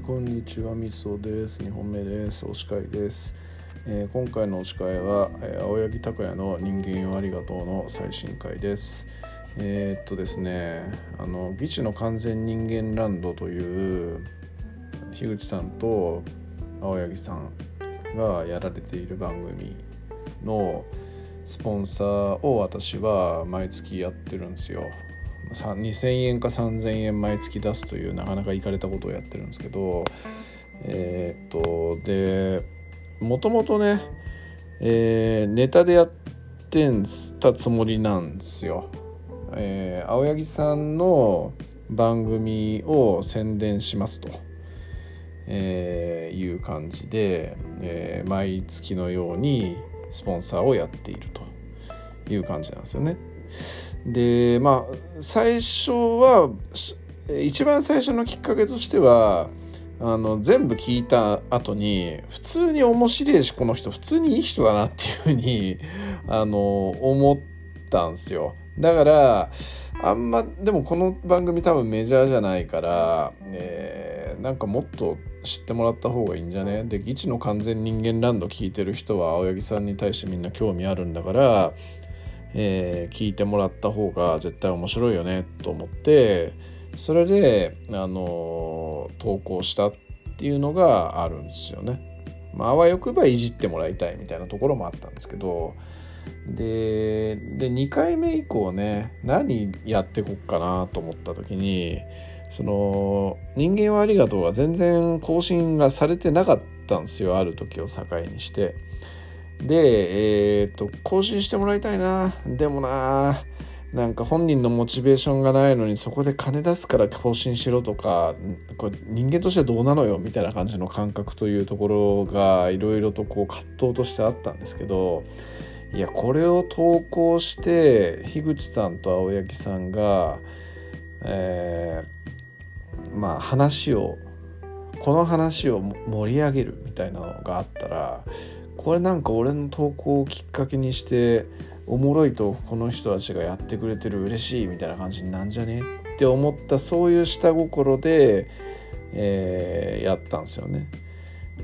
こんにちは。みそです。2本目です。お司会です、えー今回のお司会は、えー青柳拓也の人間よありがとうの最新回です。えーっとですねあの「義地の完全人間ランド」という樋口さんと青柳さんがやられている番組のスポンサーを私は毎月やってるんですよ。2000円か3000円毎月出すというなかなかいかれたことをやってるんですけどえーっとでもともとね、えーネタでやってんたつもりなんですよ。えー青柳さんの番組を宣伝しますと。えーいう感じで、えー毎月のようにスポンサーをやっているという感じなんですよね。でまあ最初は一番最初のきっかけとしてはあの全部聞いた後に普通に面白いしこの人普通にいい人だなっていうふうに あの思ったんですよ。だからあんまでもこの番組多分メジャーじゃないから、えーなんかもっと知ってもらった方がいいんじゃね？で「ギチの完全人間ランド」聞いてる人は青柳さんに対してみんな興味あるんだから、えー聞いてもらった方が絶対面白いよねと思ってそれで、あの投稿したっていうのがあるんですよね。まあ、あわよくばいじってもらいたいみたいなところもあったんですけどでで2回目以降ね何やってこっかなと思った時にその「人間はありがとう」が全然更新がされてなかったんですよある時を境にして。で、えーっと更新してもらいたいな。でもななんか本人のモチベーションがないのにそこで金出すから更新しろとかこれ人間としてはどうなのよみたいな感じの感覚というところがいろいろとこう葛藤としてあったんですけどいやこれを投稿して樋口さんと青柳さんが、えーまあ話をこの話を盛り上げるみたいなのがあったらこれなんか俺の投稿をきっかけにしておもろいとこの人たちがやってくれてる嬉しいみたいな感じになんじゃねって思ったそういう下心で、えーやったんですよね。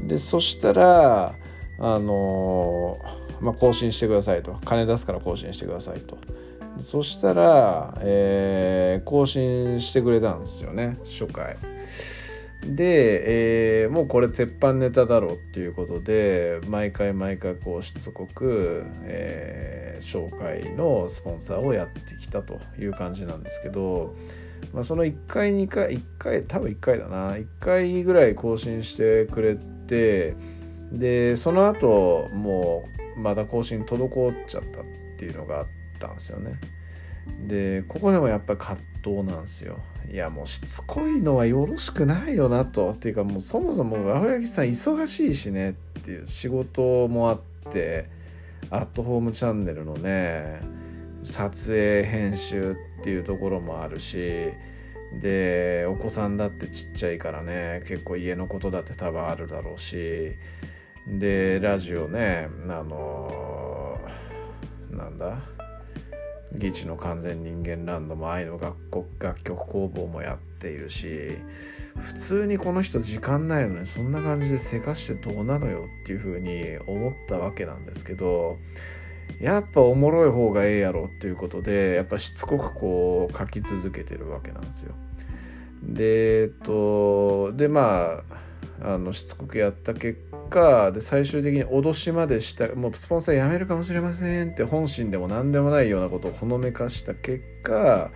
でそしたらあのーまあ、更新してくださいと金出すから更新してくださいとそしたら、えー更新してくれたんですよね初回。で、えーもうこれ鉄板ネタだろうっていうことで毎回毎回こうしつこく、えー紹介のスポンサーをやってきたという感じなんですけど、まあ、その1回2回1回多分1回だな1回ぐらい更新してくれてでその後もうまた更新滞っちゃったっていうのがあったんですよね。でここでもやっぱり葛藤なんですよ。いやもうしつこいのはよろしくないよなと。っていうかもうそもそも青柳さん忙しいしね。っていう仕事もあってアットホームチャンネルのね撮影編集っていうところもあるしでお子さんだってちっちゃいからね結構家のことだって多分あるだろうしでラジオねあのなんだ？ギチの完全人間ランドも愛の楽曲楽曲工房もやっているし普通にこの人時間ないのにそんな感じでせかしてどうなのよっていう風に思ったわけなんですけどやっぱおもろい方がええやろっていうことでやっぱしつこくこう書き続けてるわけなんですよ。でえっとでまああのしつこくやった結果で最終的に脅しまでしたもうスポンサー辞めるかもしれませんって本心でも何でもないようなことをほのめかした結果、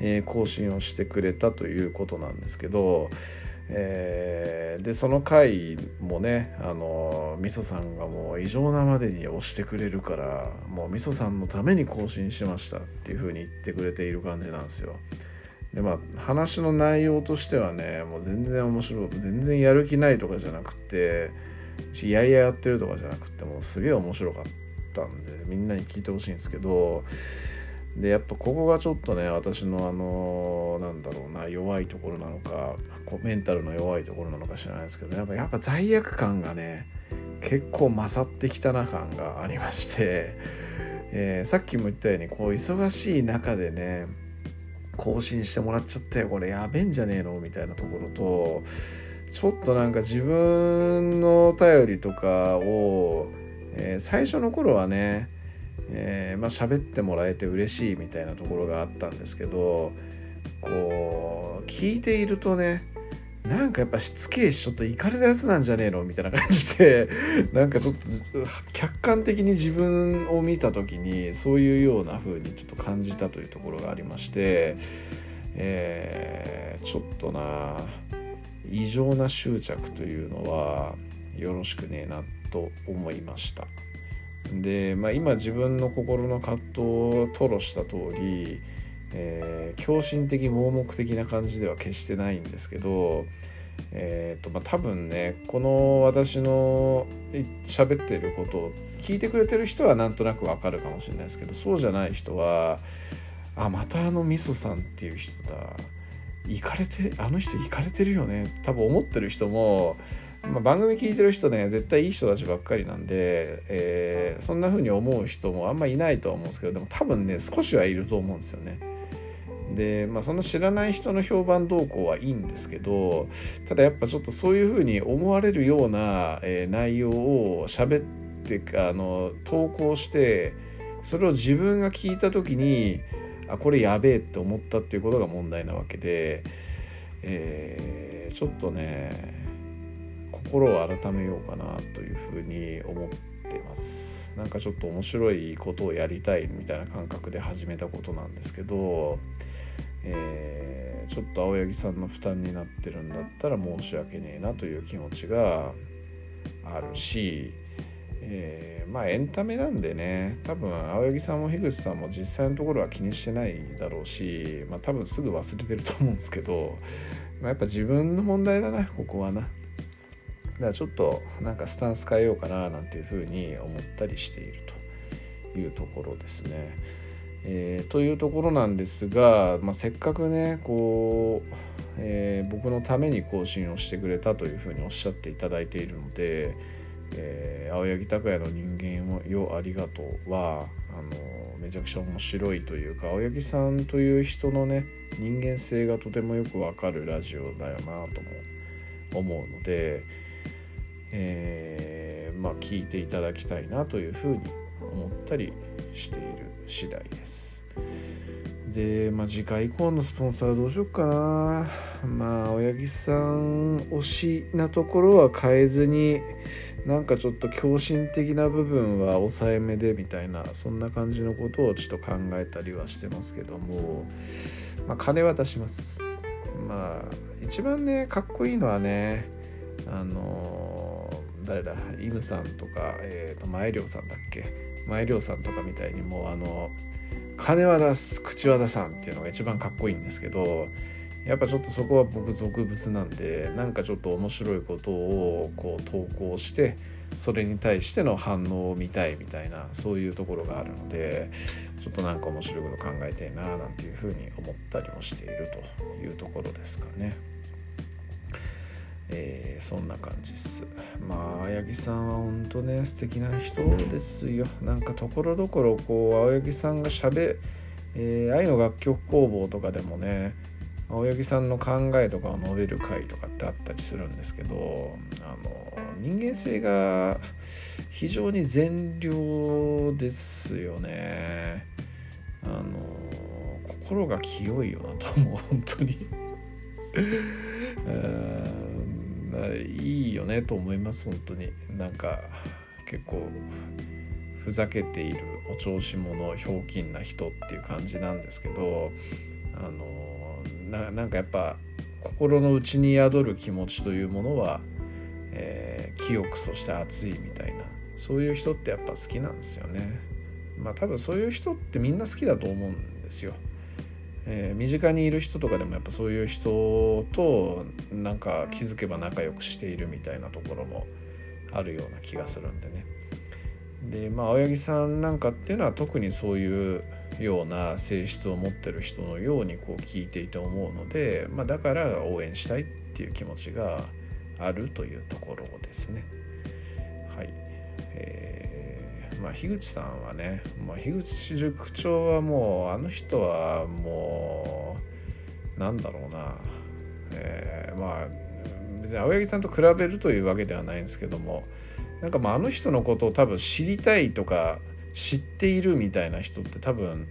えー更新をしてくれたということなんですけど、えーでその回もねあのみそさんがもう異常なまでに押してくれるからもうみそさんのために更新しましたっていうふうに言ってくれている感じなんですよ。でまあ話の内容としてはねもう全然面白い全然やる気ないとかじゃなくていやいややってるとかじゃなくてもうすげえ面白かったんでみんなに聞いてほしいんですけどでやっぱここがちょっとね私のあのなんだろうな弱いところなのかこうメンタルの弱いところなのか知らないですけどやっぱやっぱ罪悪感がね結構勝ってきたな感がありまして、えーさっきも言ったようにこう忙しい中でね更新してもらっちゃったよこれ。やべえんじゃねえの？みたいなところとちょっとなんか自分のお便りとかを、えー、最初の頃はね、えー、まあ喋ってもらえて嬉しいみたいなところがあったんですけどこう聞いているとねなんかやっぱしつけえしちょっといかれたやつなんじゃねえのみたいな感じで なんかちょっと客観的に自分を見た時にそういうような風にちょっと感じたというところがありまして、えー、ちょっとな異常な執着というのはよろしくねえなと思いました。で、まあ、今自分の心の葛藤を吐露した通りえー、狂信的盲目的な感じでは決してないんですけど、えーとまあ、多分ねこの私の喋ってることを聞いてくれてる人はなんとなくわかるかもしれないですけどそうじゃない人はあまたあのみそさんっていう人だ行かれてあの人行かれてるよね多分思ってる人も、まあ、番組聞いてる人ね絶対いい人たちばっかりなんで、えー、そんな風に思う人もあんまいないとは思うんですけどでも多分ね少しはいると思うんですよね。で、まあ、その知らない人の評判動向はいいんですけどただやっぱちょっとそういうふうに思われるような、えー、内容を喋ってあの投稿してそれを自分が聞いた時にあこれやべえって思ったっていうことが問題なわけで、えー、ちょっとね心を改めようかなというふうに思ってます。なんかちょっと面白いことをやりたいみたいな感覚で始めたことなんですけどえー、ちょっと青柳さんの負担になってるんだったら申し訳ねえなという気持ちがあるし、えー、まあエンタメなんでね多分青柳さんも樋口さんも実際のところは気にしてないだろうし、まあ、多分すぐ忘れてると思うんですけど、まあ、やっぱ自分の問題だなここはな。だからちょっとなんかスタンス変えようかななんていうふうに思ったりしているというところですね。えー、というところなんですが、まあ、せっかくねこう、えー、僕のために更新をしてくれたというふうにおっしゃっていただいているので「えー、青柳拓也の人間よありがとうは」あのめちゃくちゃ面白いというか青柳さんという人のね人間性がとてもよくわかるラジオだよなとも思うので、えー、まあ聞いていただきたいなというふうに思ったりしている次第です。で、まあ、次回以降のスポンサーどうしよっかな。まあ、親木さん推しなところは変えずに、なんかちょっと狂信的な部分は抑えめでみたいな、そんな感じのことをちょっと考えたりはしてますけども、まあ、金は出します。まあ、一番ね、かっこいいのはね、あの誰だ、イムさんとか、えーと、前涼さんだっけ？前涼さんとかみたいにもうあの金は出す口は出さんっていうのが一番かっこいいんですけどやっぱちょっとそこは僕俗物なんでなんかちょっと面白いことをこう投稿してそれに対しての反応を見たいみたいなそういうところがあるのでちょっとなんか面白いこと考えてえななんていうふうに思ったりもしているというところですかね。えー、そんな感じっす。まあ青柳さんはほんとね素敵な人ですよ。なんかところどころこう青柳さんがしゃべ、えー、愛の楽曲工房とかでもね青柳さんの考えとかを述べる回とかってあったりするんですけどあの人間性が非常に善良ですよね。あの心が清いよなと思う本当に。いいよねと思います本当に。なんか結構ふざけているお調子者ひょうきんな人っていう感じなんですけどあのなんかやっぱ心の内に宿る気持ちというものは、えー、清くそして熱いみたいなそういう人ってやっぱ好きなんですよね。まあ多分そういう人ってみんな好きだと思うんですよ。えー、身近にいる人とかでもやっぱそういう人となんか気づけば仲良くしているみたいなところもあるような気がするんでね。でまあ青柳さんなんかっていうのは特にそういうような性質を持ってる人のようにこう聞いていて思うので、まあ、だから応援したいっていう気持ちがあるというところですね。はい。えーまあ、樋口さんはね、まあ、樋口塾長はもうあの人はもうなんだろうな、えー、まあ別に青柳さんと比べるというわけではないんですけどもなんかまああの人のことを多分知りたいとか知っているみたいな人って多分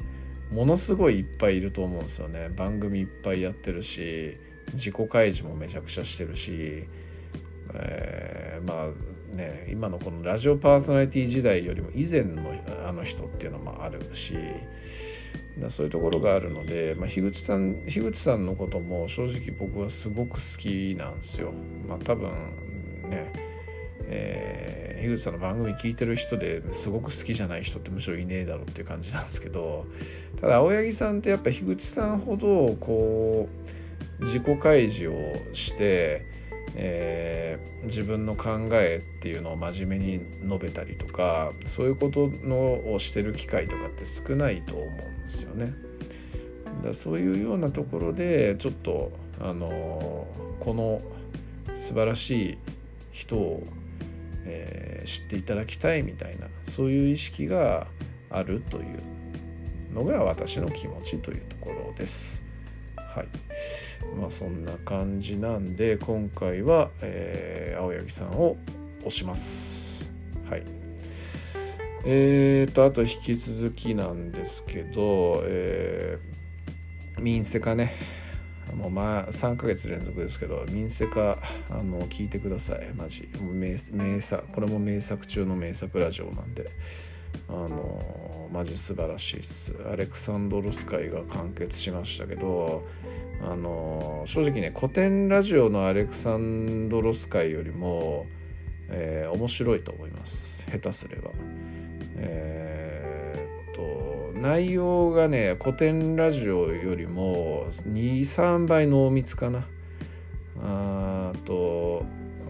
ものすごいいっぱいいると思うんですよね。番組いっぱいやってるし自己開示もめちゃくちゃしてるし、えー、まあね今のこのラジオパーソナリティ時代よりも以前のあの人っていうのもあるしだそういうところがあるので、まあ、樋口さん樋口さんのことも正直僕はすごく好きなんですよ。まあ、多分ね、えー、樋口さんの番組聞いてる人ですごく好きじゃない人ってむしろいねえだろうっていう感じなんですけどただ青柳さんってやっぱ樋口さんほどこう自己開示をしてえー、自分の考えっていうのを真面目に述べたりとかそういうことのをしてる機会とかって少ないと思うんですよね。だそういうようなところでちょっとあのこの素晴らしい人を、えー、知っていただきたいみたいなそういう意識があるというのが私の気持ちというところです。はい。まあそんな感じなんで今回は、えー、青柳さんを押します。はい。えーとあと引き続きなんですけど、えー、民生かね。もうまあ3ヶ月連続ですけど民生かあの聞いてください。マジ。名名作これも名作中の名作ラジオなんであのマジ素晴らしいっす。アレクサンドロス会が完結しましたけどあの正直ね古典ラジオのアレクサンドロス会よりも、えー、面白いと思います。下手すれば。えー、っと内容がね古典ラジオよりも23倍濃密かな。あと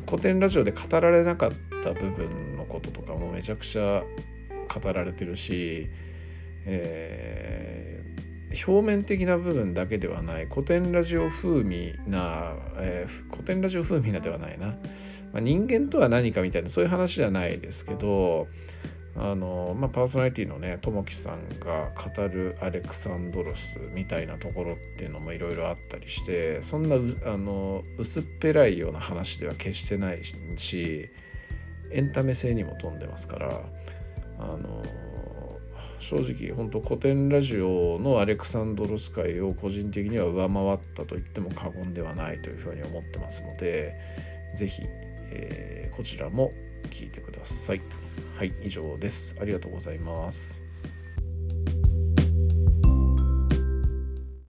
古典ラジオで語られなかった部分のこととかもめちゃくちゃ語られてるし、えー、表面的な部分だけではない古典ラジオ風味な、えー、古典ラジオ風味なではないな、まあ、人間とは何かみたいなそういう話じゃないですけどあのまあ、パーソナリティのねともきさんが語るアレクサンドロスみたいなところっていうのもいろいろあったりしてそんなあの薄っぺらいような話では決してないしエンタメ性にも富んでますからあの正直本当古典ラジオのアレクサンドロス会を個人的には上回ったと言っても過言ではないというふうに思ってますので是非、えー、こちらも聴いてください。はい以上です。ありがとうございます。